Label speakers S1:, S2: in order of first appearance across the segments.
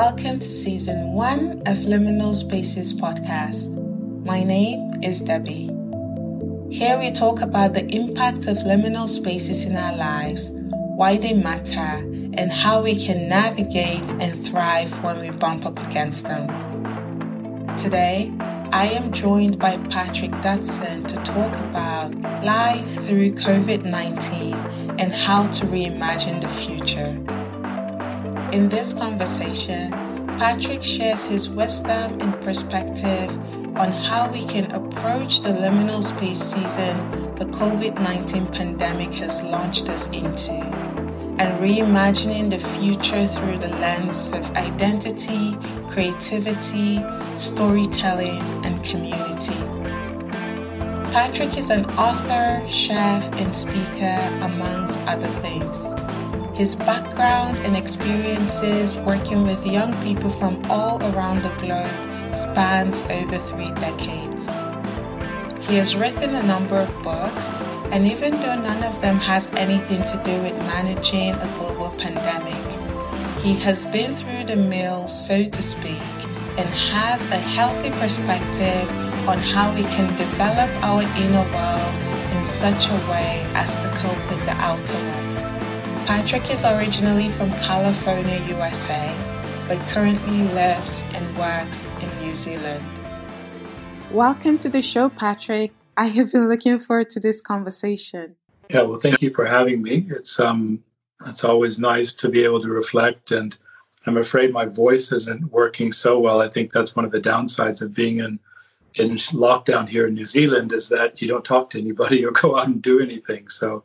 S1: Welcome to season one of Liminal Spaces podcast. My name is Debbie. Here we talk about the impact of liminal spaces in our lives, why they matter, and how we can navigate and thrive when we bump up against them. Today, I am joined by Patrick Dutson to talk about life through COVID 19 and how to reimagine the future. In this conversation, Patrick shares his wisdom and perspective on how we can approach the liminal space season the COVID 19 pandemic has launched us into and reimagining the future through the lens of identity, creativity, storytelling, and community. Patrick is an author, chef, and speaker, amongst other things. His background and experiences working with young people from all around the globe spans over three decades. He has written a number of books, and even though none of them has anything to do with managing a global pandemic, he has been through the mill, so to speak, and has a healthy perspective on how we can develop our inner world in such a way as to cope with the outer one. Patrick is originally from California, USA, but currently lives and works in New Zealand. Welcome to the show, Patrick. I have been looking forward to this conversation.
S2: Yeah, well, thank you for having me. It's um, it's always nice to be able to reflect, and I'm afraid my voice isn't working so well. I think that's one of the downsides of being in in lockdown here in New Zealand is that you don't talk to anybody or go out and do anything. So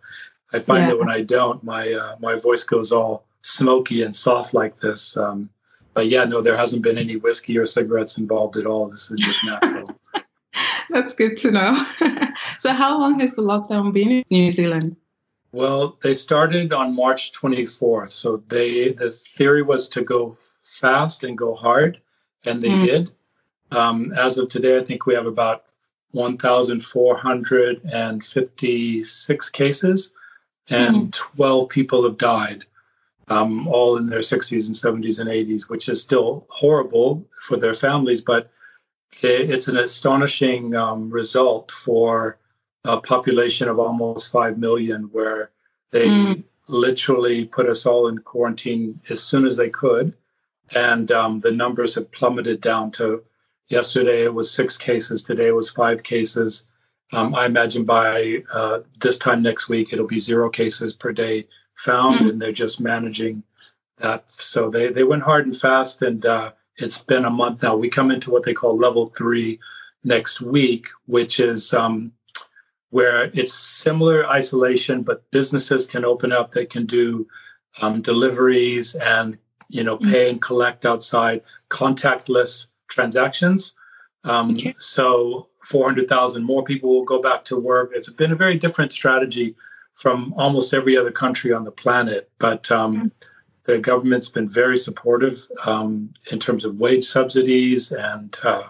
S2: I find yeah. that when I don't, my uh, my voice goes all smoky and soft like this. Um, but yeah, no, there hasn't been any whiskey or cigarettes involved at all. This is just natural.
S1: That's good to know. so, how long has the lockdown been in New Zealand?
S2: Well, they started on March 24th. So they the theory was to go fast and go hard, and they mm. did. Um, as of today, I think we have about 1,456 cases, and mm. 12 people have died, um, all in their 60s and 70s and 80s, which is still horrible for their families. But it's an astonishing um, result for a population of almost 5 million, where they mm. literally put us all in quarantine as soon as they could. And um, the numbers have plummeted down to yesterday it was six cases, today it was five cases. Um, I imagine by uh, this time next week, it'll be zero cases per day found, mm. and they're just managing that. So they, they went hard and fast, and uh, it's been a month now. We come into what they call level three next week, which is um, where it's similar isolation, but businesses can open up. They can do um, deliveries and you know pay mm-hmm. and collect outside, contactless transactions. Um, okay. So 400,000 more people will go back to work. It's been a very different strategy from almost every other country on the planet, but um, mm-hmm the government's been very supportive um, in terms of wage subsidies and uh,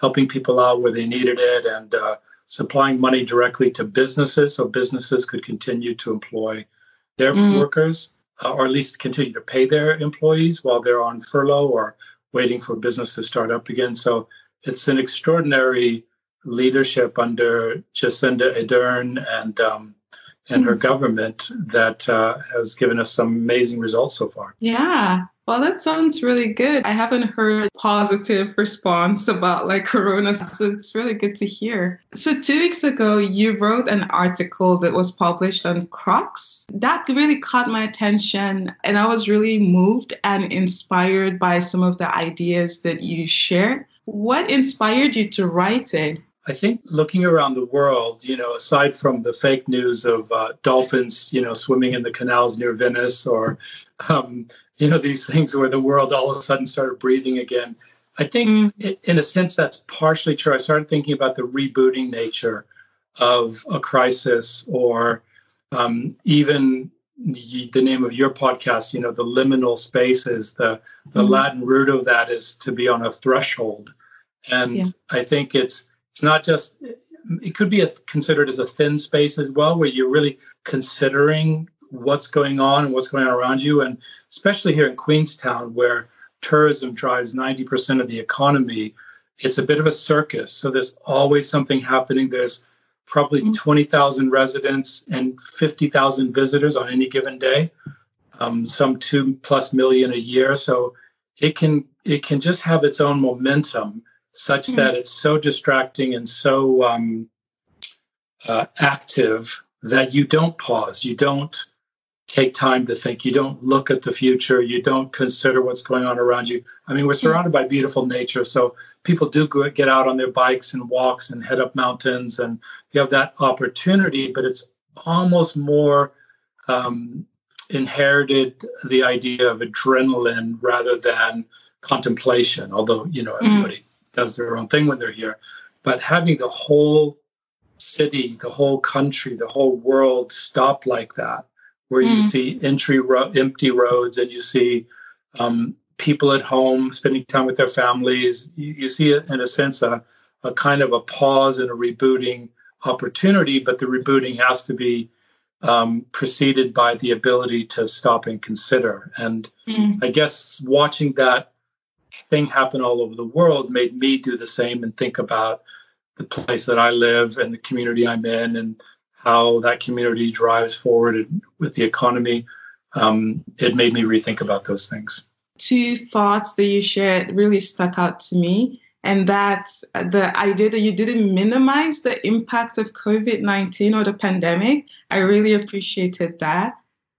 S2: helping people out where they needed it and uh, supplying money directly to businesses so businesses could continue to employ their mm. workers uh, or at least continue to pay their employees while they're on furlough or waiting for business to start up again. So it's an extraordinary leadership under Jacinda Ardern and um, and her hmm. government that uh, has given us some amazing results so far.
S1: Yeah. Well, that sounds really good. I haven't heard positive response about like Corona, so it's really good to hear. So two weeks ago, you wrote an article that was published on Crux. That really caught my attention, and I was really moved and inspired by some of the ideas that you shared. What inspired you to write it?
S2: I think looking around the world, you know, aside from the fake news of uh, dolphins, you know, swimming in the canals near Venice, or um, you know, these things where the world all of a sudden started breathing again. I think, in a sense, that's partially true. I started thinking about the rebooting nature of a crisis, or um, even the name of your podcast. You know, the liminal spaces. The the mm. Latin root of that is to be on a threshold, and yeah. I think it's it's not just it could be a, considered as a thin space as well where you're really considering what's going on and what's going on around you. And especially here in Queenstown, where tourism drives 90% of the economy, it's a bit of a circus. So there's always something happening. There's probably mm-hmm. 20,000 residents and 50,000 visitors on any given day, um, some two plus million a year. So it can it can just have its own momentum such mm-hmm. that it's so distracting and so um, uh, active that you don't pause, you don't take time to think, you don't look at the future, you don't consider what's going on around you. I mean, we're surrounded by beautiful nature, so people do get out on their bikes and walks and head up mountains, and you have that opportunity, but it's almost more um, inherited the idea of adrenaline rather than contemplation, although, you know, mm. everybody mm. Does their own thing when they're here. But having the whole city, the whole country, the whole world stop like that, where mm. you see entry ro- empty roads and you see um, people at home spending time with their families. You, you see, it in a sense, a, a kind of a pause and a rebooting opportunity, but the rebooting has to be um, preceded by the ability to stop and consider. And mm. I guess watching that thing happen all over the world made me do the same and think about the place that I live and the community I'm in and how that community drives forward with the economy. Um, it made me rethink about those things.
S3: Two thoughts that you shared really stuck out to me. And that's the idea that you didn't minimize the impact of COVID 19 or the pandemic. I really appreciated that.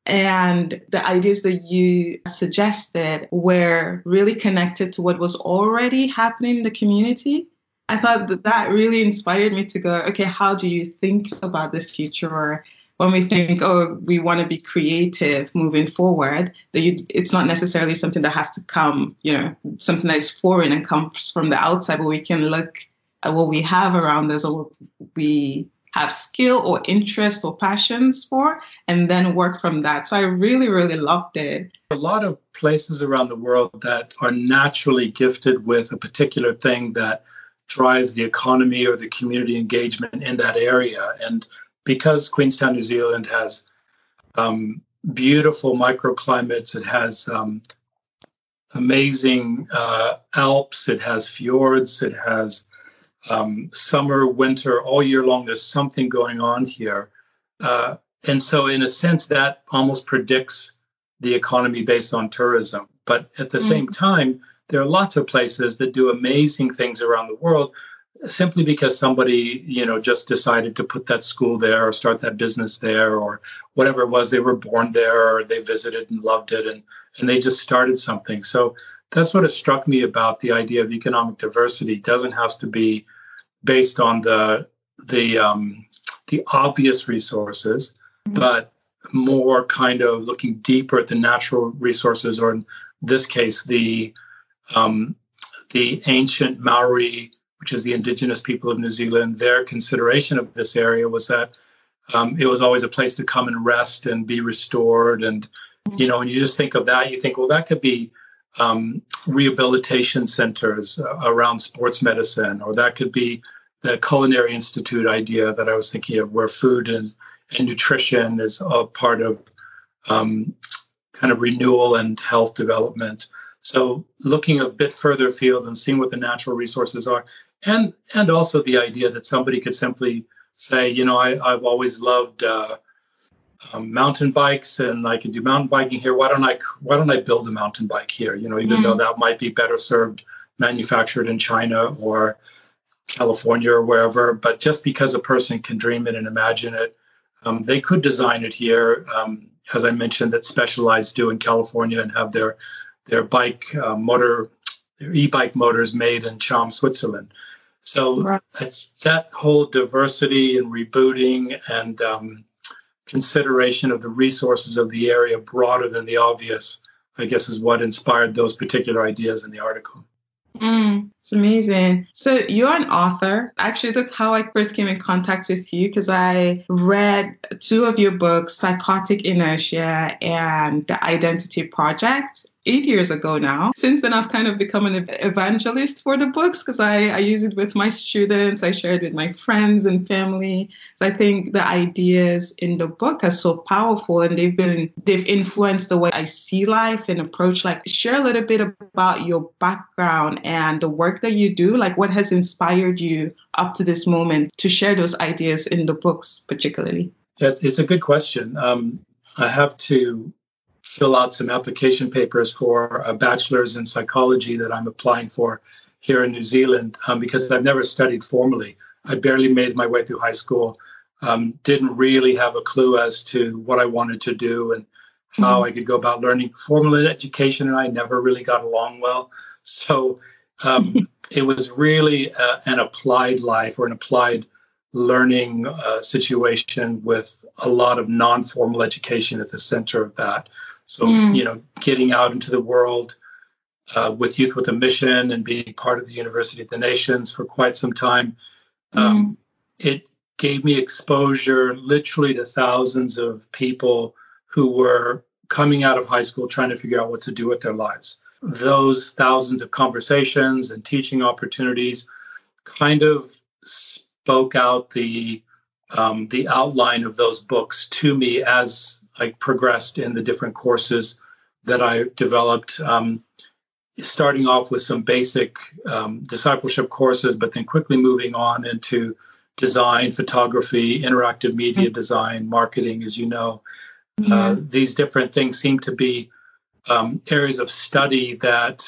S3: And the ideas that you suggested were really connected to what was already happening in the community. I thought that that really inspired me to go, okay, how do you think about the future? Or when we think, oh, we want to be creative moving forward, that you, it's not necessarily something that has to come, you know, something that is foreign and comes from the outside, but we can look at what we have around us or what we have skill or interest or passions for, and then work from that. So I really, really loved it.
S2: A lot of places around the world that are naturally gifted with a particular thing that drives the economy or the community engagement in that area. And because Queenstown, New Zealand has um, beautiful microclimates, it has um, amazing uh, Alps, it has fjords, it has um, summer, winter, all year long. There's something going on here. Uh, and so, in a sense, that almost predicts the economy based on tourism. But at the mm-hmm. same time, there are lots of places that do amazing things around the world simply because somebody you know just decided to put that school there or start that business there or whatever it was they were born there or they visited and loved it and and they just started something so that's what struck me about the idea of economic diversity it doesn't have to be based on the the um, the obvious resources mm-hmm. but more kind of looking deeper at the natural resources or in this case the um, the ancient Maori, which is the indigenous people of New Zealand, their consideration of this area was that um, it was always a place to come and rest and be restored. And, you know, when you just think of that, you think, well, that could be um, rehabilitation centers uh, around sports medicine, or that could be the Culinary Institute idea that I was thinking of, where food and, and nutrition is a part of um, kind of renewal and health development. So looking a bit further afield and seeing what the natural resources are, and and also the idea that somebody could simply say, you know, I, I've always loved uh, um, mountain bikes and I can do mountain biking here. Why don't I why don't I build a mountain bike here? You know, even mm-hmm. though that might be better served manufactured in China or California or wherever, but just because a person can dream it and imagine it, um, they could design it here. Um, as I mentioned, that Specialized do in California and have their their bike uh, motor, their e-bike motors made in Cham, Switzerland. So right. that whole diversity and rebooting and um, consideration of the resources of the area broader than the obvious, I guess, is what inspired those particular ideas in the article.
S3: Mm, it's amazing. So you're an author. Actually, that's how I first came in contact with you because I read two of your books, Psychotic Inertia and The Identity Project. Eight years ago now. Since then, I've kind of become an evangelist for the books because I, I use it with my students, I share it with my friends and family. So I think the ideas in the book are so powerful and they've been, they've influenced the way I see life and approach. Like, share a little bit about your background and the work that you do. Like, what has inspired you up to this moment to share those ideas in the books, particularly?
S2: It's a good question. Um, I have to fill out some application papers for a bachelor's in psychology that I'm applying for here in New Zealand um, because I've never studied formally. I barely made my way through high school, um, didn't really have a clue as to what I wanted to do and how mm-hmm. I could go about learning. Formal education and I never really got along well. So um, it was really uh, an applied life or an applied learning uh, situation with a lot of non-formal education at the center of that so mm. you know getting out into the world uh, with youth with a mission and being part of the university of the nations for quite some time um, mm. it gave me exposure literally to thousands of people who were coming out of high school trying to figure out what to do with their lives those thousands of conversations and teaching opportunities kind of spoke out the um, the outline of those books to me as I progressed in the different courses that I developed. Um, starting off with some basic um, discipleship courses, but then quickly moving on into design, photography, interactive media mm-hmm. design, marketing, as you know. Yeah. Uh, these different things seem to be um, areas of study that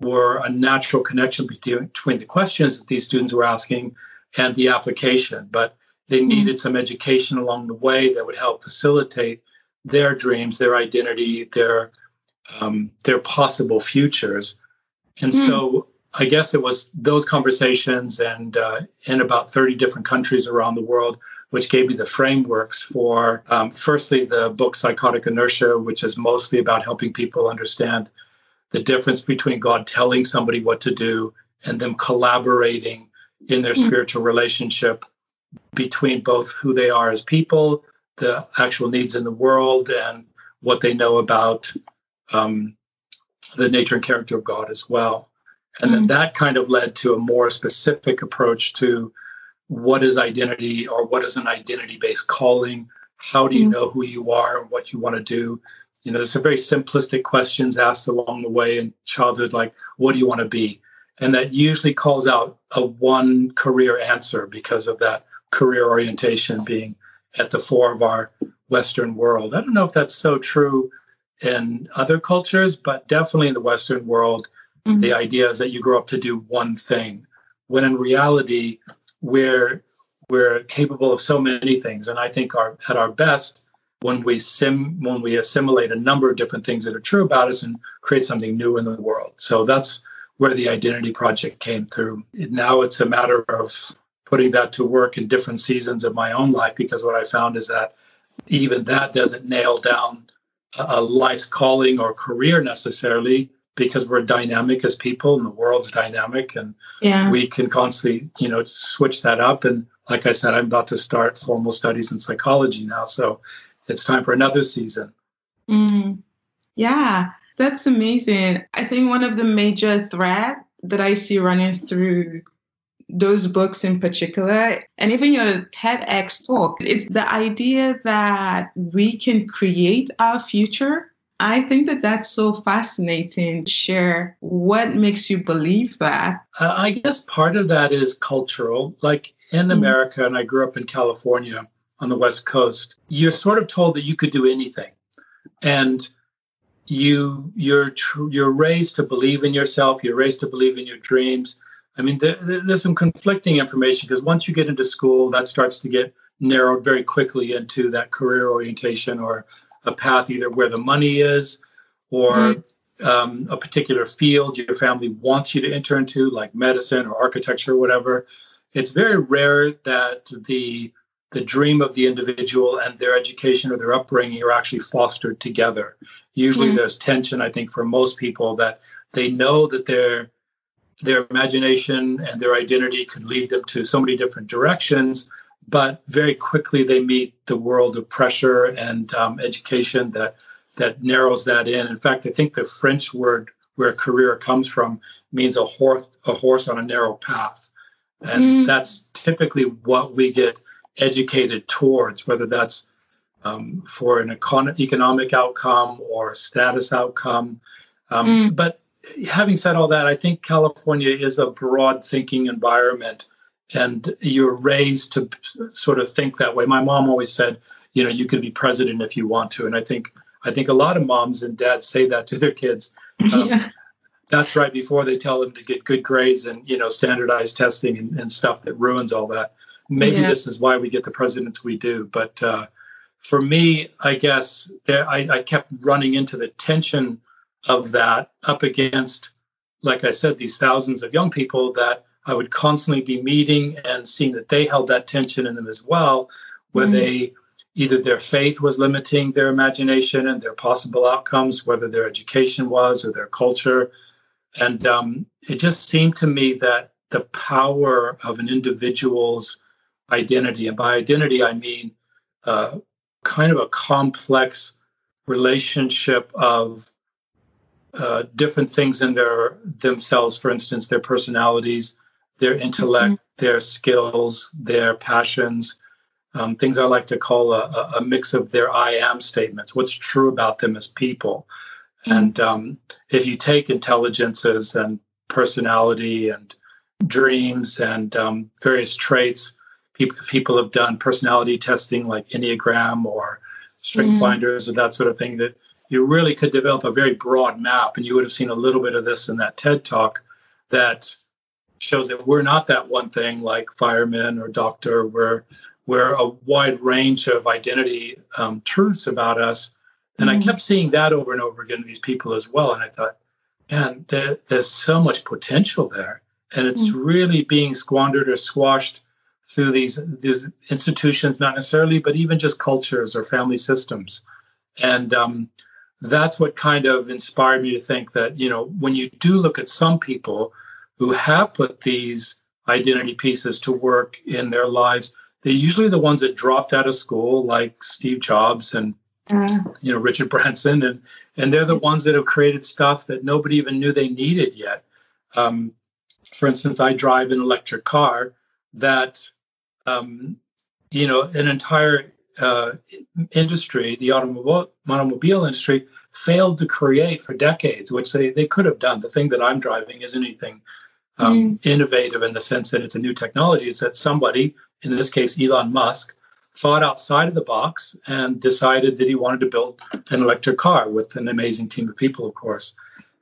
S2: were a natural connection between, between the questions that these students were asking and the application, but they mm-hmm. needed some education along the way that would help facilitate their dreams, their identity, their um, their possible futures. And mm. so I guess it was those conversations and uh, in about 30 different countries around the world, which gave me the frameworks for, um, firstly, the book Psychotic Inertia, which is mostly about helping people understand the difference between God telling somebody what to do and them collaborating in their mm-hmm. spiritual relationship between both who they are as people, the actual needs in the world, and what they know about um, the nature and character of God as well. And then mm-hmm. that kind of led to a more specific approach to what is identity or what is an identity based calling? How do you mm-hmm. know who you are and what you want to do? You know, there's some very simplistic questions asked along the way in childhood, like, what do you want to be? and that usually calls out a one career answer because of that career orientation being at the fore of our western world i don't know if that's so true in other cultures but definitely in the western world mm-hmm. the idea is that you grow up to do one thing when in reality we're we're capable of so many things and i think our at our best when we sim when we assimilate a number of different things that are true about us and create something new in the world so that's where the identity project came through. Now it's a matter of putting that to work in different seasons of my own life because what I found is that even that doesn't nail down a life's calling or career necessarily because we're dynamic as people and the world's dynamic and yeah. we can constantly you know switch that up and like i said i'm about to start formal studies in psychology now so it's time for another season
S3: mm. yeah that's amazing. I think one of the major threads that I see running through those books in particular, and even your TEDx talk, it's the idea that we can create our future. I think that that's so fascinating. Share what makes you believe that.
S2: Uh, I guess part of that is cultural. Like in mm-hmm. America, and I grew up in California on the West Coast, you're sort of told that you could do anything. And you you're tr- you're raised to believe in yourself you're raised to believe in your dreams i mean there, there's some conflicting information because once you get into school that starts to get narrowed very quickly into that career orientation or a path either where the money is or mm-hmm. um, a particular field your family wants you to enter into like medicine or architecture or whatever it's very rare that the the dream of the individual and their education or their upbringing are actually fostered together. Usually, mm-hmm. there's tension. I think for most people that they know that their their imagination and their identity could lead them to so many different directions, but very quickly they meet the world of pressure and um, education that that narrows that in. In fact, I think the French word where career comes from means a horse a horse on a narrow path, and mm. that's typically what we get educated towards, whether that's um, for an econ- economic outcome or status outcome. Um, mm. But having said all that, I think California is a broad thinking environment and you're raised to sort of think that way. My mom always said, you know, you can be president if you want to. And I think I think a lot of moms and dads say that to their kids. Um, yeah. That's right before they tell them to get good grades and you know standardized testing and, and stuff that ruins all that. Maybe yeah. this is why we get the presidents we do. But uh, for me, I guess I, I kept running into the tension of that up against, like I said, these thousands of young people that I would constantly be meeting and seeing that they held that tension in them as well, where mm-hmm. they either their faith was limiting their imagination and their possible outcomes, whether their education was or their culture. And um, it just seemed to me that the power of an individual's identity, and by identity, I mean uh, kind of a complex relationship of uh, different things in their themselves for instance their personalities their intellect mm-hmm. their skills their passions um, things i like to call a, a, mix of their i am statements what's true about them as people mm-hmm. and um, if you take intelligences and personality and dreams and um, various traits people, people have done personality testing like enneagram or strength mm-hmm. finders and that sort of thing that you really could develop a very broad map. And you would have seen a little bit of this in that TED talk that shows that we're not that one thing like fireman or doctor. We're, we're a wide range of identity um, truths about us. And mm-hmm. I kept seeing that over and over again, in these people as well. And I thought, man, there, there's so much potential there. And it's mm-hmm. really being squandered or squashed through these, these institutions, not necessarily, but even just cultures or family systems. And um, that's what kind of inspired me to think that, you know, when you do look at some people who have put these identity pieces to work in their lives, they're usually the ones that dropped out of school, like Steve Jobs and mm. you know Richard Branson, and and they're the ones that have created stuff that nobody even knew they needed yet. Um, for instance, I drive an electric car that um, you know an entire uh, industry, the automobile automobile industry, failed to create for decades, which they, they could have done. The thing that I'm driving isn't anything um, mm. innovative in the sense that it's a new technology. It's that somebody, in this case Elon Musk, thought outside of the box and decided that he wanted to build an electric car with an amazing team of people, of course.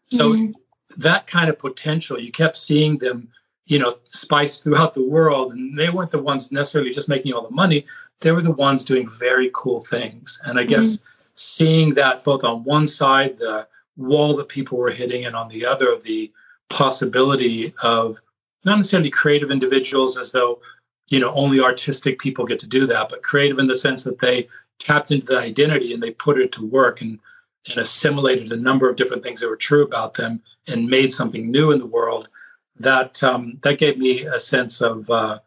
S2: So mm. that kind of potential, you kept seeing them you know, spiced throughout the world. And they weren't the ones necessarily just making all the money. They were the ones doing very cool things. And I mm-hmm. guess seeing that both on one side, the wall that people were hitting, and on the other, the possibility of not necessarily creative individuals as though, you know, only artistic people get to do that, but creative in the sense that they tapped into the identity and they put it to work and, and assimilated a number of different things that were true about them and made something new in the world that um, that gave me a sense of, uh,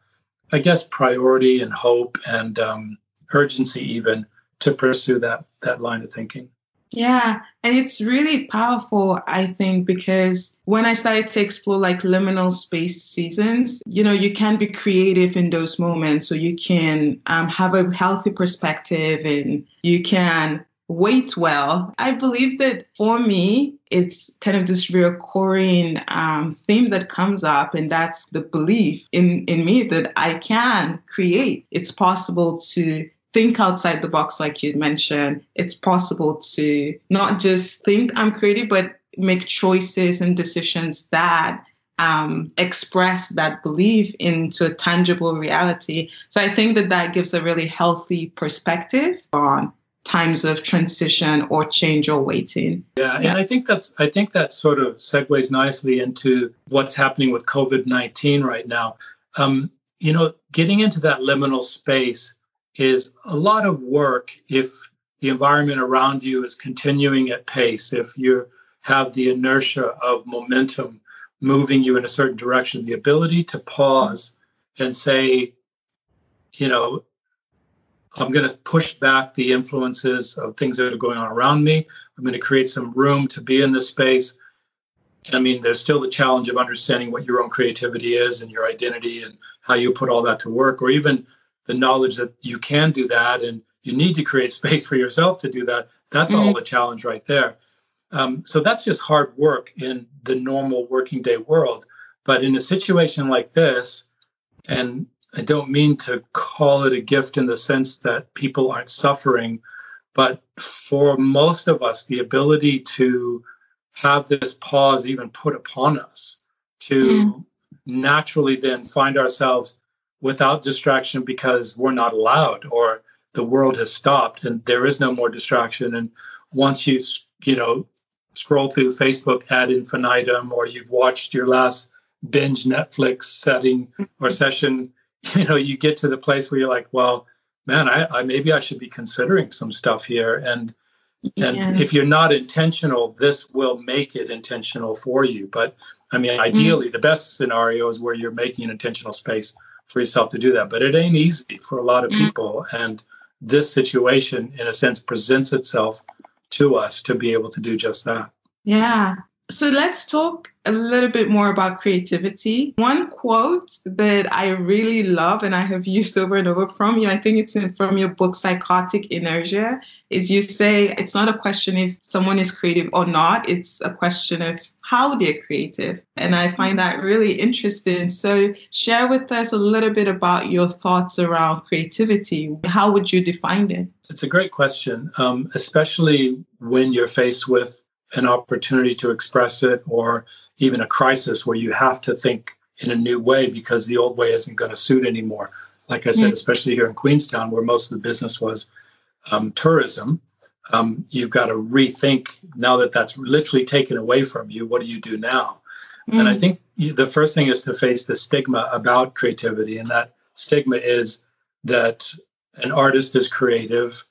S2: I guess, priority and hope and um, urgency, even to pursue that that line of thinking.
S3: Yeah, and it's really powerful, I think, because when I started to explore like liminal space seasons, you know, you can be creative in those moments. So you can um, have a healthy perspective and you can wait well. I believe that for me, it's kind of this recurring um, theme that comes up, and that's the belief in, in me that I can create. It's possible to think outside the box, like you mentioned. It's possible to not just think I'm creative, but make choices and decisions that um, express that belief into a tangible reality. So I think that that gives a really healthy perspective on times of transition or change or waiting.
S2: Yeah, yeah, and I think that's I think that sort of segues nicely into what's happening with COVID nineteen right now. Um, you know, getting into that liminal space is a lot of work if the environment around you is continuing at pace. If you have the inertia of momentum moving you in a certain direction, the ability to pause and say, you know, I'm going to push back the influences of things that are going on around me. I'm going to create some room to be in this space. I mean, there's still the challenge of understanding what your own creativity is and your identity and how you put all that to work, or even the knowledge that you can do that and you need to create space for yourself to do that. That's mm-hmm. all the challenge right there. Um, so that's just hard work in the normal working day world. But in a situation like this, and I don't mean to call it a gift in the sense that people aren't suffering, but for most of us, the ability to have this pause even put upon us to naturally then find ourselves without distraction because we're not allowed or the world has stopped and there is no more distraction. And once you you know scroll through facebook ad infinitum or you've watched your last binge netflix setting or mm-hmm. session you know you get to the place where you're like well man i, I maybe i should be considering some stuff here and and yeah. if you're not intentional this will make it intentional for you but i mean mm-hmm. ideally mm-hmm. the best scenario is where you're making an intentional space for yourself to do that but it ain't easy for a lot of mm-hmm. people and this situation in a sense presents itself to us to be able to do just that
S3: yeah so let's talk a little bit more about creativity. One quote that I really love and I have used over and over from you, I think it's in, from your book, Psychotic Inertia, is you say it's not a question if someone is creative or not, it's a question of how they're creative. And I find that really interesting. So share with us a little bit about your thoughts around creativity. How would you define it?
S2: It's a great question, um, especially when you're faced with an opportunity to express it or even a crisis where you have to think in a new way because the old way isn't going to suit anymore. Like I said, mm-hmm. especially here in Queenstown, where most of the business was um, tourism, um, you've got to rethink now that that's literally taken away from you. What do you do now? Mm-hmm. And I mm. think the first thing is to face the stigma about creativity. And that stigma is that an artist is creative,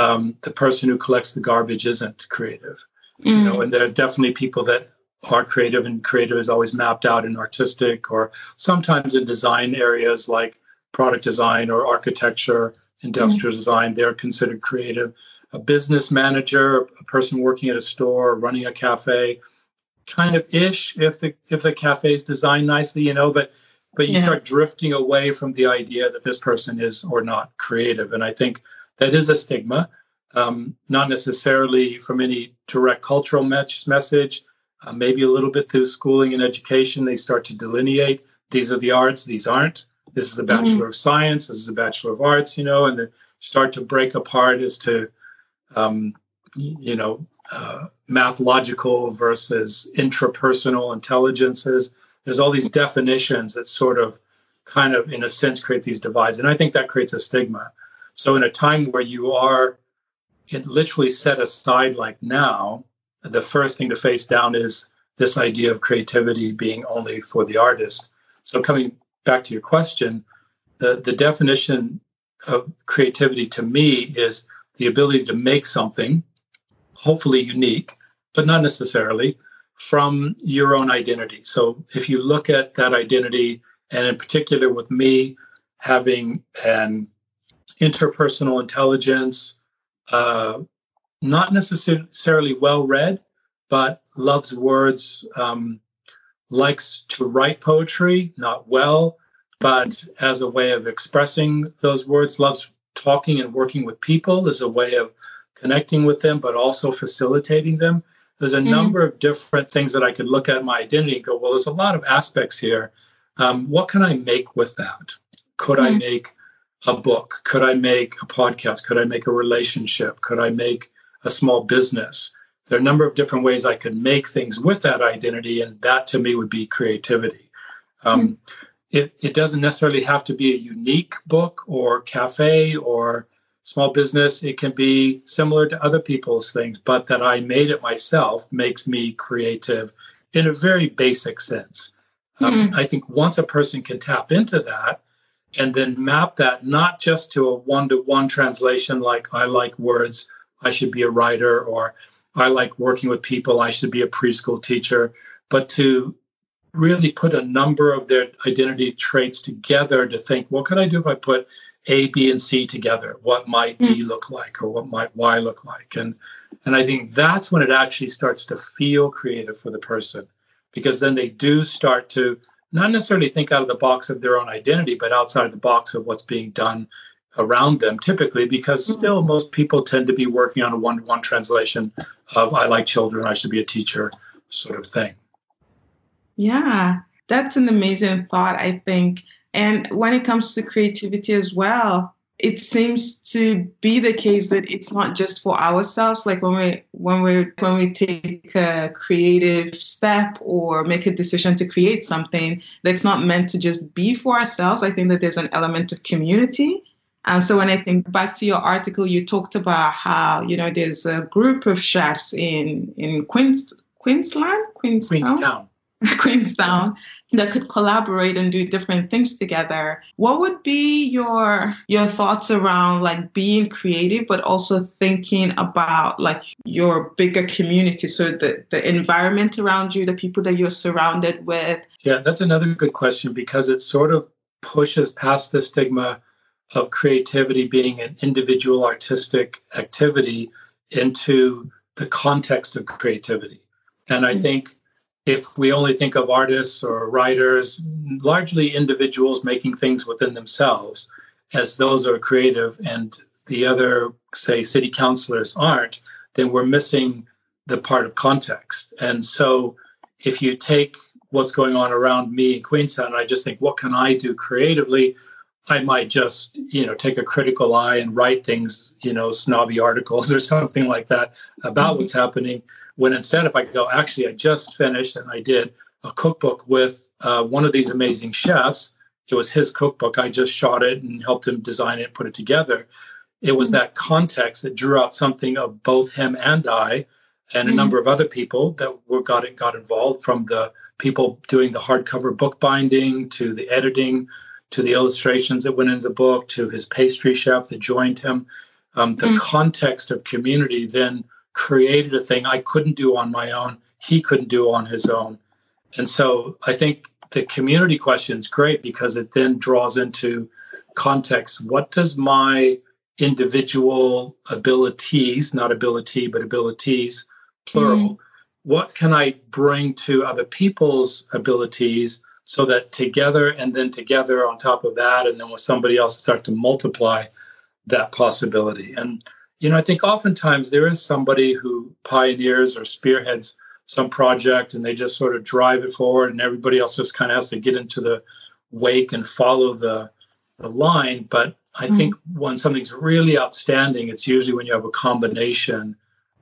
S2: um, the person who collects the garbage isn't creative. Mm. You know, mm. and there are definitely people that are creative, and creative is always mapped out in artistic or sometimes in design areas like product design or architecture, industrial mm. design. They're considered creative. A business manager, a person working at a store, running a cafe, kind of ish if the if the cafe is designed nicely, you know, but but you yeah. start drifting away from the idea that this person is or not creative. And I think that is a stigma um, not necessarily from any direct cultural message, uh, maybe a little bit through schooling and education. They start to delineate these are the arts, these aren't. This is the mm-hmm. Bachelor mm-hmm. of Science, this is the Bachelor of Arts, you know, and they start to break apart as to, um, you know, uh, mathological versus intrapersonal intelligences. There's all these definitions that sort of kind of, in a sense, create these divides. And I think that creates a stigma. So, in a time where you are it literally set aside like now the first thing to face down is this idea of creativity being only for the artist. So coming back to your question the, the definition of creativity to me is the ability to make something hopefully unique but not necessarily from your own identity. So if you look at that identity and in particular with me having an interpersonal intelligence uh, not necessarily well read, but loves words, um, likes to write poetry, not well, but as a way of expressing those words, loves talking and working with people as a way of connecting with them, but also facilitating them. There's a mm. number of different things that I could look at my identity and go, well, there's a lot of aspects here. Um, what can I make with that? Could mm. I make a book? Could I make a podcast? Could I make a relationship? Could I make a small business? There are a number of different ways I could make things with that identity, and that to me would be creativity. Um, mm it, it doesn't necessarily have to be a unique book or cafe or small business. It can be similar to other people's things, but that I made it myself makes me creative in a very basic sense. Um, mm I think once a person can tap into that, and then map that not just to a one to one translation like I like words, I should be a writer, or I like working with people, I should be a preschool teacher, but to really put a number of their identity traits together to think, what could I do if I put A, B, and C together? What might D mm. look like, or what might Y look like? And and I think that's when it actually starts to feel creative for the person, because then they do start to not necessarily think out of the box of their own identity, but outside of the box of what's being done around them typically because mm-hmm. still most people tend to be working on a one-to-one translation of i like children i should be a teacher sort of thing
S3: yeah that's an amazing thought i think and when it comes to creativity as well it seems to be the case that it's not just for ourselves like when we when we when we take a creative step or make a decision to create something that's not meant to just be for ourselves i think that there's an element of community and so when I think back to your article, you talked about how, you know, there's a group of chefs in, in Queens, Queensland,
S2: Queenstown. Queenstown.
S3: Queenstown that could collaborate and do different things together. What would be your your thoughts around like being creative, but also thinking about like your bigger community, so the the environment around you, the people that you're surrounded with?
S2: Yeah, that's another good question because it sort of pushes past the stigma of creativity being an individual artistic activity into the context of creativity. And I mm-hmm. think if we only think of artists or writers, largely individuals making things within themselves, as those are creative, and the other, say, city councilors aren't, then we're missing the part of context. And so if you take what's going on around me in Queenstown, I just think, what can I do creatively? I might just, you know, take a critical eye and write things, you know, snobby articles or something like that about mm-hmm. what's happening. When instead, if I go, actually, I just finished and I did a cookbook with uh, one of these amazing chefs. It was his cookbook. I just shot it and helped him design it, put it together. It was mm-hmm. that context that drew out something of both him and I, and a mm-hmm. number of other people that were got got involved, from the people doing the hardcover bookbinding to the editing to the illustrations that went into the book, to his pastry chef that joined him. Um, the mm. context of community then created a thing I couldn't do on my own, he couldn't do on his own. And so I think the community question is great because it then draws into context. What does my individual abilities, not ability, but abilities, plural, mm. what can I bring to other people's abilities so that together and then together on top of that and then with somebody else start to multiply that possibility. And you know i think oftentimes there is somebody who pioneers or spearheads some project and they just sort of drive it forward and everybody else just kind of has to get into the wake and follow the the line. But i mm-hmm. think when something's really outstanding it's usually when you have a combination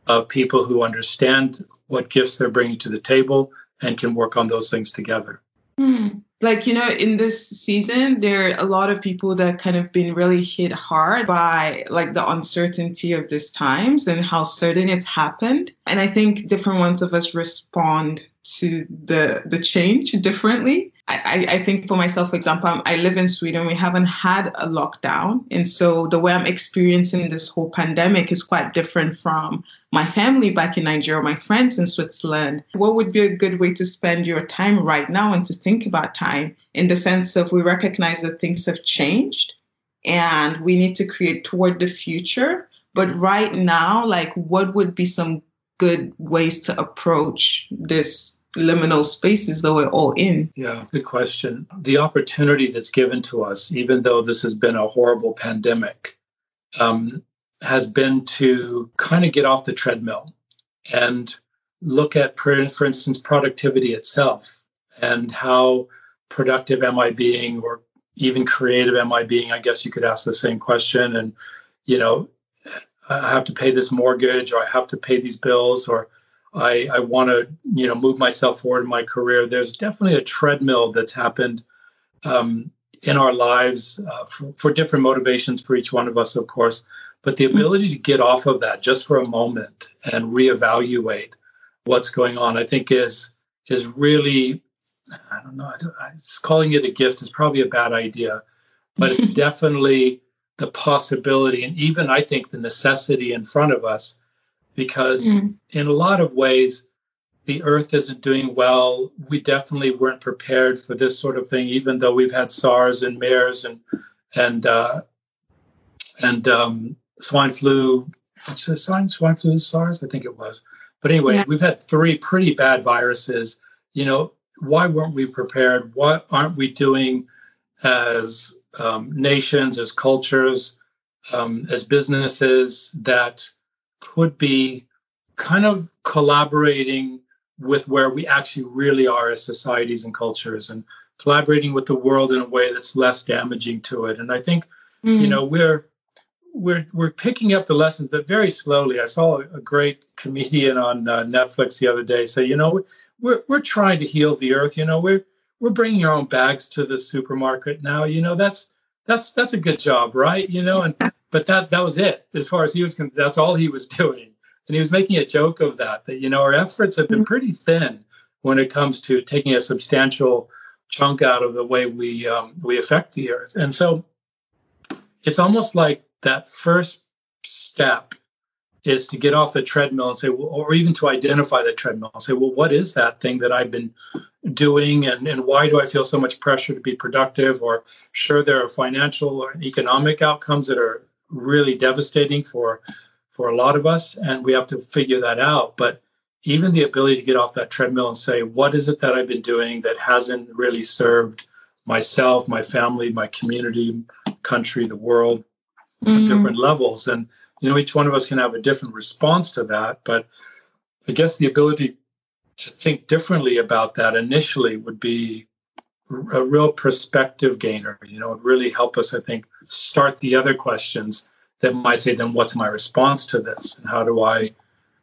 S2: of people who understand what gifts they're bringing to the table and can work on those things together
S3: Hmm. Like, you know, in this season, there are a lot of people that kind of been really hit hard by like the uncertainty of these times and how certain it's happened. And I think different ones of us respond to the the change differently. I, I think for myself, for example, I live in Sweden. We haven't had a lockdown. And so the way I'm experiencing this whole pandemic is quite different from my family back in Nigeria, my friends in Switzerland. What would be a good way to spend your time right now and to think about time in the sense of we recognize that things have changed and we need to create toward the future. But right now, like what would be some good ways to approach this liminal spaces that we're all in?
S2: Yeah, good question. The opportunity that's given to us, even though this has been a horrible pandemic, um, has been to kind of get off the treadmill and look at, for, for instance, productivity itself and how productive am I being or even creative am I being? I guess you could ask the same question. And, you know, I have to pay this mortgage or I have to pay these bills or I, I want to, you know, move myself forward in my career. There's definitely a treadmill that's happened um, in our lives uh, for, for, different motivations for each one of us, of course. But the ability to get off of that just for a moment and reevaluate what's going on, I think is is really, I don't know, I calling it a gift is probably a bad idea, but it's definitely the possibility and even I think the necessity in front of us because mm. in a lot of ways the earth isn't doing well. We definitely weren't prepared for this sort of thing, even though we've had SARS and MERS and and uh, and um, swine flu. What's the swine swine flu? SARS, I think it was. But anyway, yeah. we've had three pretty bad viruses. You know, why weren't we prepared? What aren't we doing as um, nations, as cultures, um, as businesses that could be kind of collaborating with where we actually really are as societies and cultures and collaborating with the world in a way that's less damaging to it. And i think mm. you know we're we're we're picking up the lessons but very slowly. I saw a great comedian on uh, netflix the other day say you know we're we're trying to heal the earth you know we're we're bringing our own bags to the supermarket now you know that's that's that's a good job right? You know and but that that was it as far as he was that's all he was doing. And he was making a joke of that that you know our efforts have been mm-hmm. pretty thin when it comes to taking a substantial chunk out of the way we um, we affect the earth. And so it's almost like that first step is to get off the treadmill and say well, or even to identify the treadmill and say well what is that thing that i've been doing? And, and why do i feel so much pressure to be productive? Or sure there are financial or economic outcomes that are really devastating for for a lot of us, and we have to figure that out. But even the ability to get off that treadmill and say, what is it that I've been doing that hasn't really served myself, my family, my community, country, the world, mm-hmm. at different levels? And you know, each one of us can have a different response to that. But I guess the ability to think differently about that initially would be a real perspective gainer. You know, it really help us, I think, start the other questions that might say, then what's my response to this? And how do I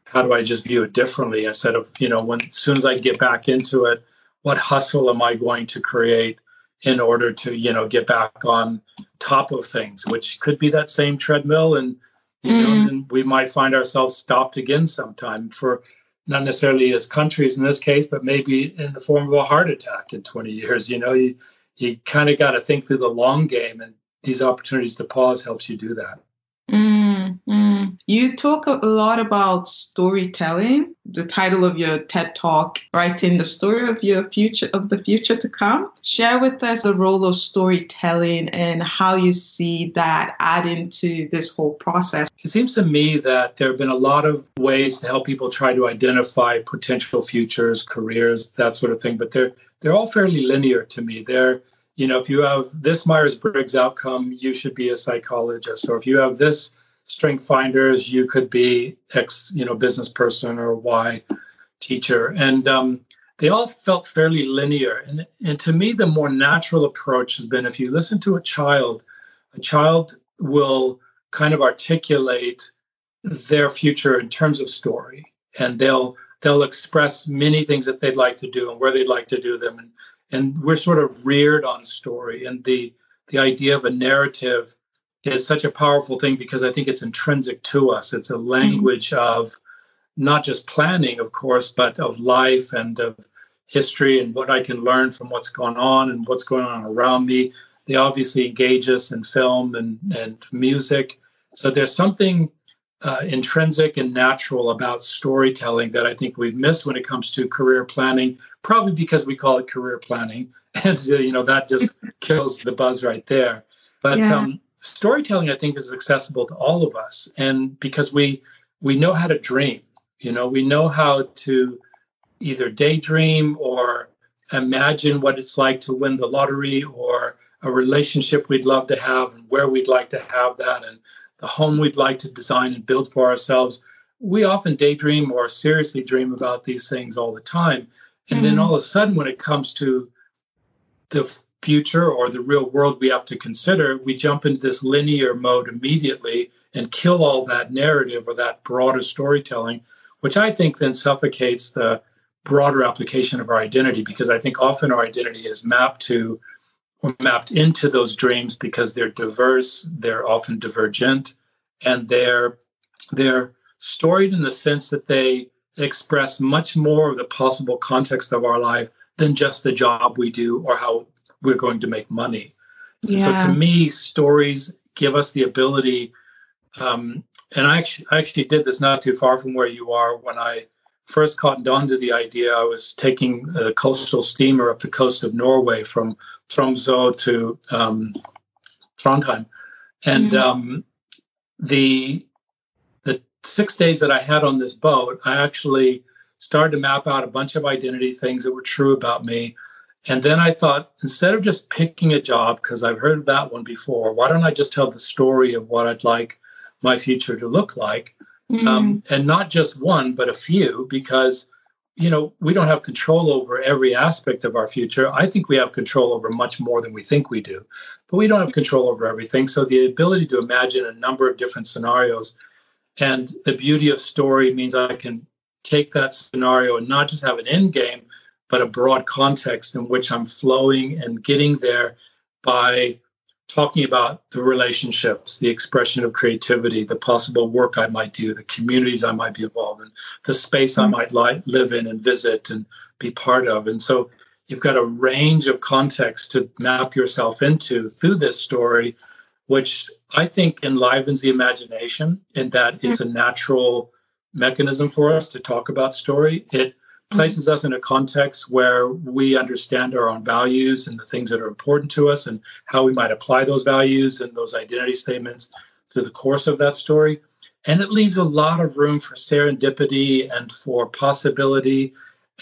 S2: how do I just view it differently instead of, you know, when as soon as I get back into it, what hustle am I going to create in order to, you know, get back on top of things, which could be that same treadmill and you mm. know, and we might find ourselves stopped again sometime for not necessarily as countries in this case, but maybe in the form of a heart attack in 20 years. You know, you you kind of got to think through the long game and these opportunities to pause helps you do that.
S3: Mm, mm. You talk a lot about storytelling. The title of your TED Talk, writing the story of your future of the future to come. Share with us the role of storytelling and how you see that adding to this whole process.
S2: It seems to me that there have been a lot of ways to help people try to identify potential futures, careers, that sort of thing, but they're they're all fairly linear to me. They're you know, if you have this Myers Briggs outcome, you should be a psychologist. Or if you have this strength finders, you could be X, you know, business person or Y teacher. And um, they all felt fairly linear. And, and to me, the more natural approach has been if you listen to a child, a child will kind of articulate their future in terms of story. And they'll they'll express many things that they'd like to do and where they'd like to do them and and we're sort of reared on story and the the idea of a narrative is such a powerful thing because i think it's intrinsic to us. It's a language mm-hmm. of not just planning of course but of life and of history and what i can learn from what's going on and what's going on around me. They obviously engage us in film and, and music. So there's something uh, intrinsic and natural about storytelling that I think we've missed when it comes to career planning, probably because we call it career planning. And, uh, you know, that just kills the buzz right there. But yeah. um, storytelling, I think, is accessible to all of us. And because we, we know how to dream, you know, we know how to either daydream or imagine what it's like to win the lottery or a relationship we'd love to have and where we'd like to have that and the home we'd like to design and build for ourselves. We often daydream or seriously dream about these things all the time. And mm-hmm. then all of a sudden, when it comes to the future or the real world we have to consider, we jump into this linear mode immediately and kill all that narrative or that broader storytelling, which I think then suffocates the broader application of our identity because I think often our identity is mapped to mapped into those dreams because they're diverse, they're often divergent, and they're they're storied in the sense that they express much more of the possible context of our life than just the job we do or how we're going to make money. Yeah. So to me, stories give us the ability. Um, and I actually, I actually did this not too far from where you are when I first caught on to the idea, I was taking a coastal steamer up the coast of Norway from Tromsø to um, Trondheim, and mm-hmm. um, the the six days that I had on this boat, I actually started to map out a bunch of identity things that were true about me. And then I thought, instead of just picking a job, because I've heard that one before, why don't I just tell the story of what I'd like my future to look like? Mm-hmm. Um, and not just one, but a few, because you know we don't have control over every aspect of our future. I think we have control over much more than we think we do, but we don't have control over everything. So the ability to imagine a number of different scenarios, and the beauty of story means I can take that scenario and not just have an end game, but a broad context in which I'm flowing and getting there by talking about the relationships, the expression of creativity, the possible work I might do, the communities I might be involved in, the space I mm-hmm. might li- live in and visit and be part of. And so you've got a range of context to map yourself into through this story, which I think enlivens the imagination in that it's a natural mechanism for us to talk about story. It places us in a context where we understand our own values and the things that are important to us and how we might apply those values and those identity statements through the course of that story. And it leaves a lot of room for serendipity and for possibility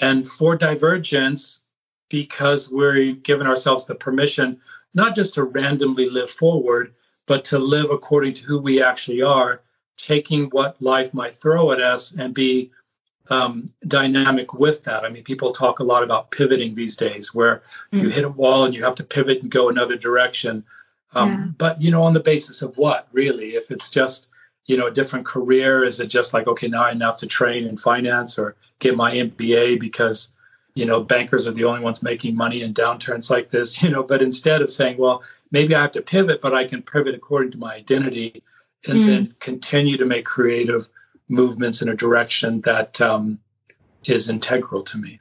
S2: and for divergence because we're giving ourselves the permission not just to randomly live forward, but to live according to who we actually are, taking what life might throw at us and be um, dynamic with that. I mean, people talk a lot about pivoting these days, where mm-hmm. you hit a wall and you have to pivot and go another direction. Um, yeah. But you know, on the basis of what, really? If it's just you know a different career, is it just like okay, now I have to train in finance or get my MBA because you know bankers are the only ones making money in downturns like this? You know, but instead of saying, well, maybe I have to pivot, but I can pivot according to my identity, and mm-hmm. then continue to make creative movements in a direction that um, is integral to me.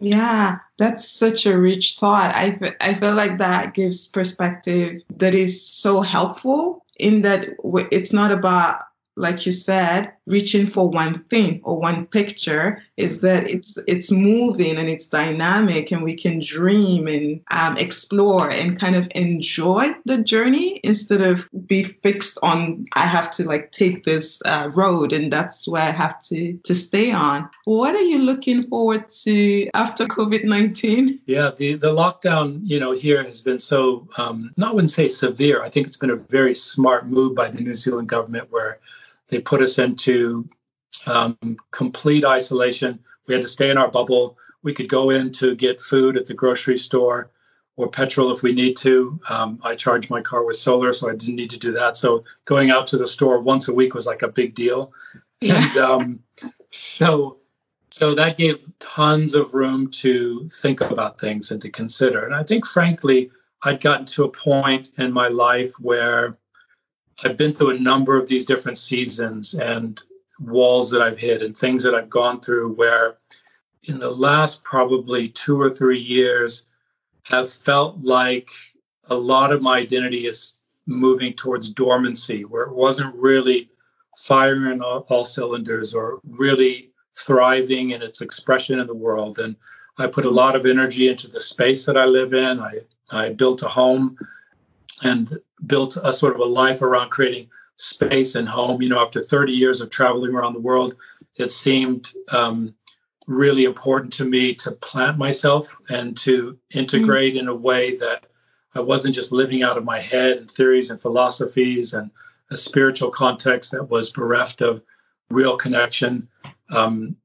S3: Yeah, that's such a rich thought. I, I feel like that gives perspective that is so helpful in that it's not about like you said, reaching for one thing or one picture is that it's it's moving and it's dynamic and we can dream and um, explore and kind of enjoy the journey instead of be fixed on I have to like take this uh, road and that's where I have to to stay on. What are you looking forward to after COVID nineteen?
S2: Yeah, the the lockdown you know here has been so um, not wouldn't say severe. I think it's been a very smart move by the New Zealand government where they put us into um, complete isolation. We had to stay in our bubble. We could go in to get food at the grocery store or petrol if we need to. Um, I charge my car with solar, so I didn't need to do that. So going out to the store once a week was like a big deal. And um, so so that gave tons of room to think about things and to consider. And I think, frankly, I'd gotten to a point in my life where I've been through a number of these different seasons and walls that I've hit and things that I've gone through where in the last probably two or three years have felt like a lot of my identity is moving towards dormancy where it wasn't really firing all, all cylinders or really thriving in its expression in the world and I put a lot of energy into the space that I live in. I, I built a home and built a sort of a life around creating space and home. You know, after 30 years of traveling around the world, it seemed um, really important to me to plant myself and to integrate mm-hmm. in a way that I wasn't just living out of my head and theories and philosophies and a spiritual context that was bereft of real connection. Um,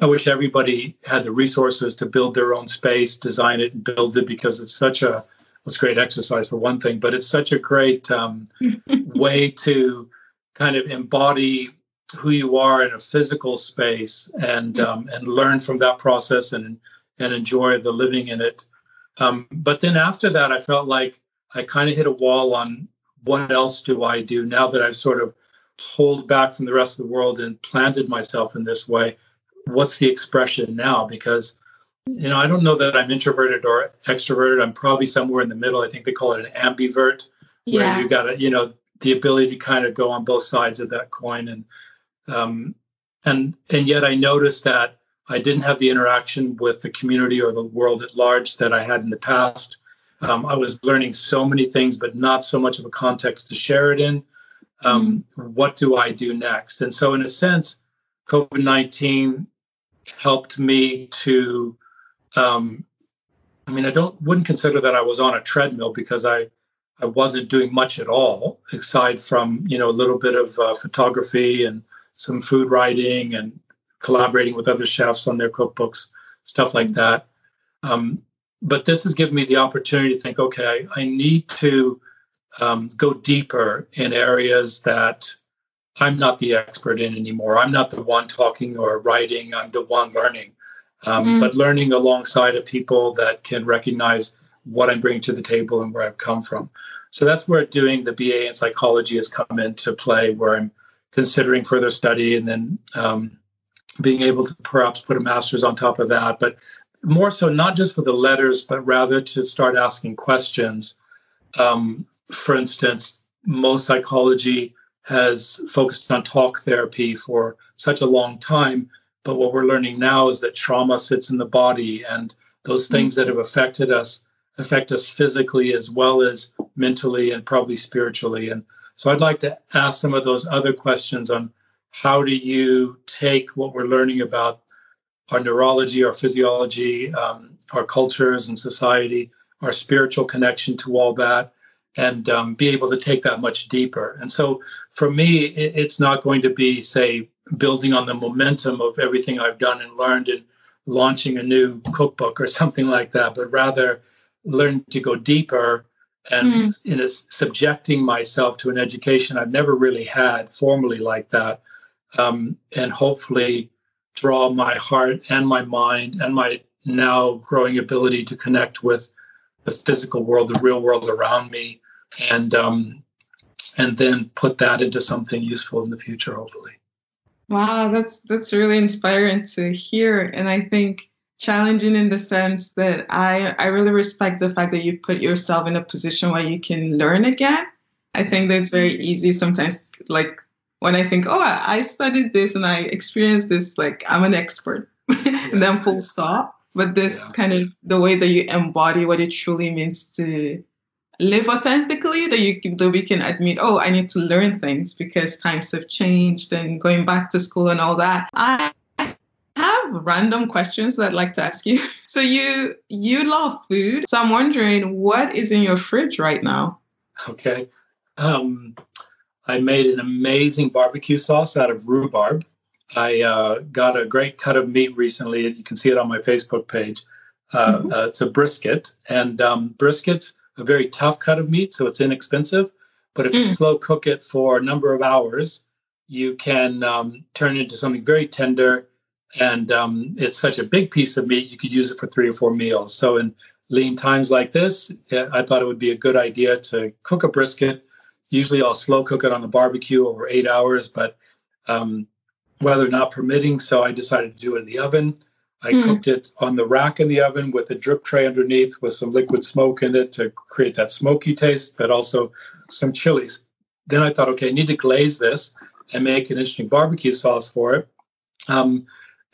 S2: I wish everybody had the resources to build their own space, design it, and build it because it's such a it's great exercise for one thing, but it's such a great um, way to kind of embody who you are in a physical space and um, and learn from that process and and enjoy the living in it. Um, but then after that, I felt like I kind of hit a wall on what else do I do now that I've sort of pulled back from the rest of the world and planted myself in this way. What's the expression now? Because you know, I don't know that I'm introverted or extroverted. I'm probably somewhere in the middle. I think they call it an ambivert, where yeah. you got to, you know, the ability to kind of go on both sides of that coin. And um, and and yet I noticed that I didn't have the interaction with the community or the world at large that I had in the past. Um, I was learning so many things, but not so much of a context to share it in. Um, mm-hmm. What do I do next? And so, in a sense, COVID 19 helped me to. Um, I mean, I don't wouldn't consider that I was on a treadmill because I I wasn't doing much at all aside from you know a little bit of uh, photography and some food writing and collaborating with other chefs on their cookbooks, stuff like mm-hmm. that. Um, but this has given me the opportunity to think, okay, I need to um, go deeper in areas that I'm not the expert in anymore. I'm not the one talking or writing. I'm the one learning. Um, mm-hmm. But learning alongside of people that can recognize what I'm bringing to the table and where I've come from. So that's where doing the BA in psychology has come into play, where I'm considering further study and then um, being able to perhaps put a master's on top of that. But more so, not just for the letters, but rather to start asking questions. Um, for instance, most psychology has focused on talk therapy for such a long time. But what we're learning now is that trauma sits in the body and those things that have affected us affect us physically as well as mentally and probably spiritually. And so I'd like to ask some of those other questions on how do you take what we're learning about our neurology, our physiology, um, our cultures and society, our spiritual connection to all that, and um, be able to take that much deeper. And so for me, it, it's not going to be, say, building on the momentum of everything I've done and learned and launching a new cookbook or something like that, but rather learn to go deeper and mm. in a, subjecting myself to an education I've never really had formally like that, um, and hopefully draw my heart and my mind and my now growing ability to connect with the physical world, the real world around me, and um, and then put that into something useful in the future, hopefully.
S3: Wow, that's that's really inspiring to hear, and I think challenging in the sense that I I really respect the fact that you put yourself in a position where you can learn again. I think that's very mm-hmm. easy sometimes. Like when I think, oh, I studied this and I experienced this, like I'm an expert, and then full stop. But this yeah. kind of the way that you embody what it truly means to live authentically that you that we can admit oh i need to learn things because times have changed and going back to school and all that i have random questions that I'd like to ask you. So you you love food. So I'm wondering what is in your fridge right now?
S2: Okay. Um, I made an amazing barbecue sauce out of rhubarb. I uh, got a great cut of meat recently. You can see it on my Facebook page. Uh, mm-hmm. uh, it's a brisket, and um, brisket's a very tough cut of meat, so it's inexpensive. But if mm. you slow cook it for a number of hours, you can um, turn it into something very tender and um, it's such a big piece of meat you could use it for three or four meals so in lean times like this i thought it would be a good idea to cook a brisket usually i'll slow cook it on the barbecue over eight hours but um, weather not permitting so i decided to do it in the oven i mm. cooked it on the rack in the oven with a drip tray underneath with some liquid smoke in it to create that smoky taste but also some chilies then i thought okay i need to glaze this and make an interesting barbecue sauce for it um,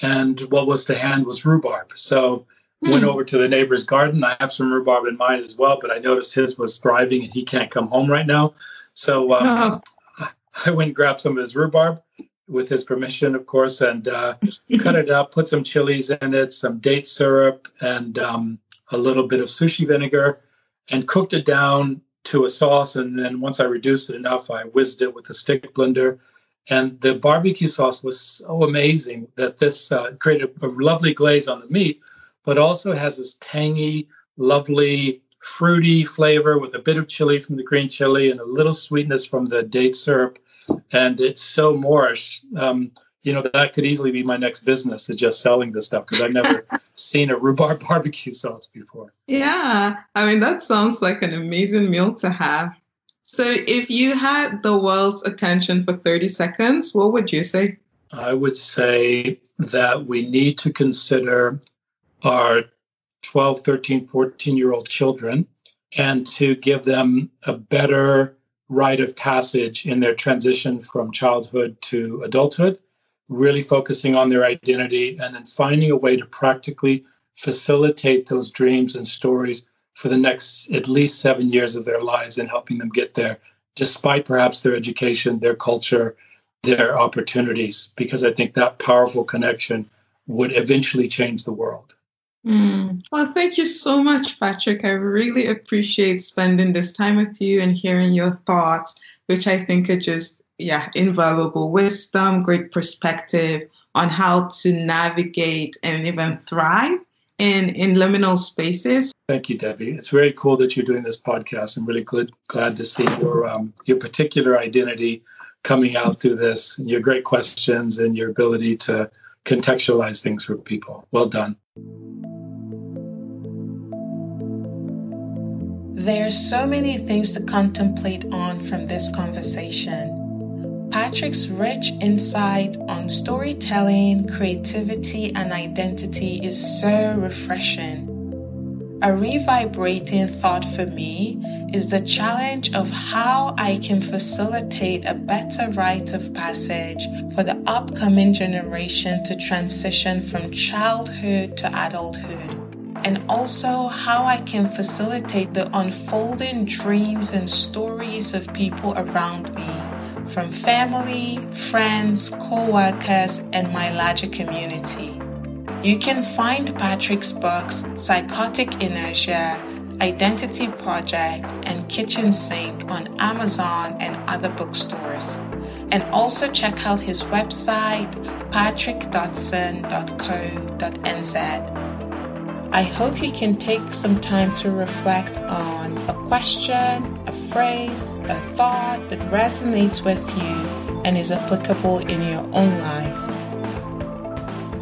S2: and what was to hand was rhubarb. So mm. went over to the neighbor's garden. I have some rhubarb in mine as well, but I noticed his was thriving and he can't come home right now. So um, oh. I went and grabbed some of his rhubarb with his permission, of course, and uh, cut it up, put some chilies in it, some date syrup, and um, a little bit of sushi vinegar, and cooked it down to a sauce. And then once I reduced it enough, I whizzed it with a stick blender and the barbecue sauce was so amazing that this uh, created a lovely glaze on the meat, but also has this tangy, lovely, fruity flavor with a bit of chili from the green chili and a little sweetness from the date syrup. And it's so moreish. Um, you know, that could easily be my next business is just selling this stuff because I've never seen a rhubarb barbecue sauce before.
S3: Yeah. I mean, that sounds like an amazing meal to have. So, if you had the world's attention for 30 seconds, what would you say?
S2: I would say that we need to consider our 12, 13, 14 year old children and to give them a better rite of passage in their transition from childhood to adulthood really focusing on their identity, and then finding a way to practically facilitate those dreams and stories for the next at least seven years of their lives and helping them get there, despite perhaps their education, their culture, their opportunities, because I think that powerful connection would eventually change the world.
S3: Mm. Well, thank you so much, Patrick. I really appreciate spending this time with you and hearing your thoughts, which I think are just, yeah, invaluable wisdom, great perspective on how to navigate and even thrive in, in liminal spaces.
S2: Thank you, Debbie. It's very cool that you're doing this podcast. I'm really glad, glad to see your um, your particular identity coming out through this, and your great questions, and your ability to contextualize things for people. Well done.
S1: There's so many things to contemplate on from this conversation. Patrick's rich insight on storytelling, creativity, and identity is so refreshing. A revibrating thought for me is the challenge of how I can facilitate a better rite of passage for the upcoming generation to transition from childhood to adulthood, and also how I can facilitate the unfolding dreams and stories of people around me, from family, friends, co workers, and my larger community. You can find Patrick's books, Psychotic Inertia, Identity Project, and Kitchen Sink on Amazon and other bookstores. And also check out his website, patrickdodson.co.nz. I hope you can take some time to reflect on a question, a phrase, a thought that resonates with you and is applicable in your own life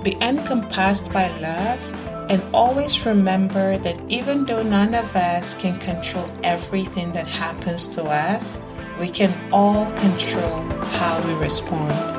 S1: be encompassed by love, and always remember that even though none of us can control everything that happens to us, we can all control how we respond.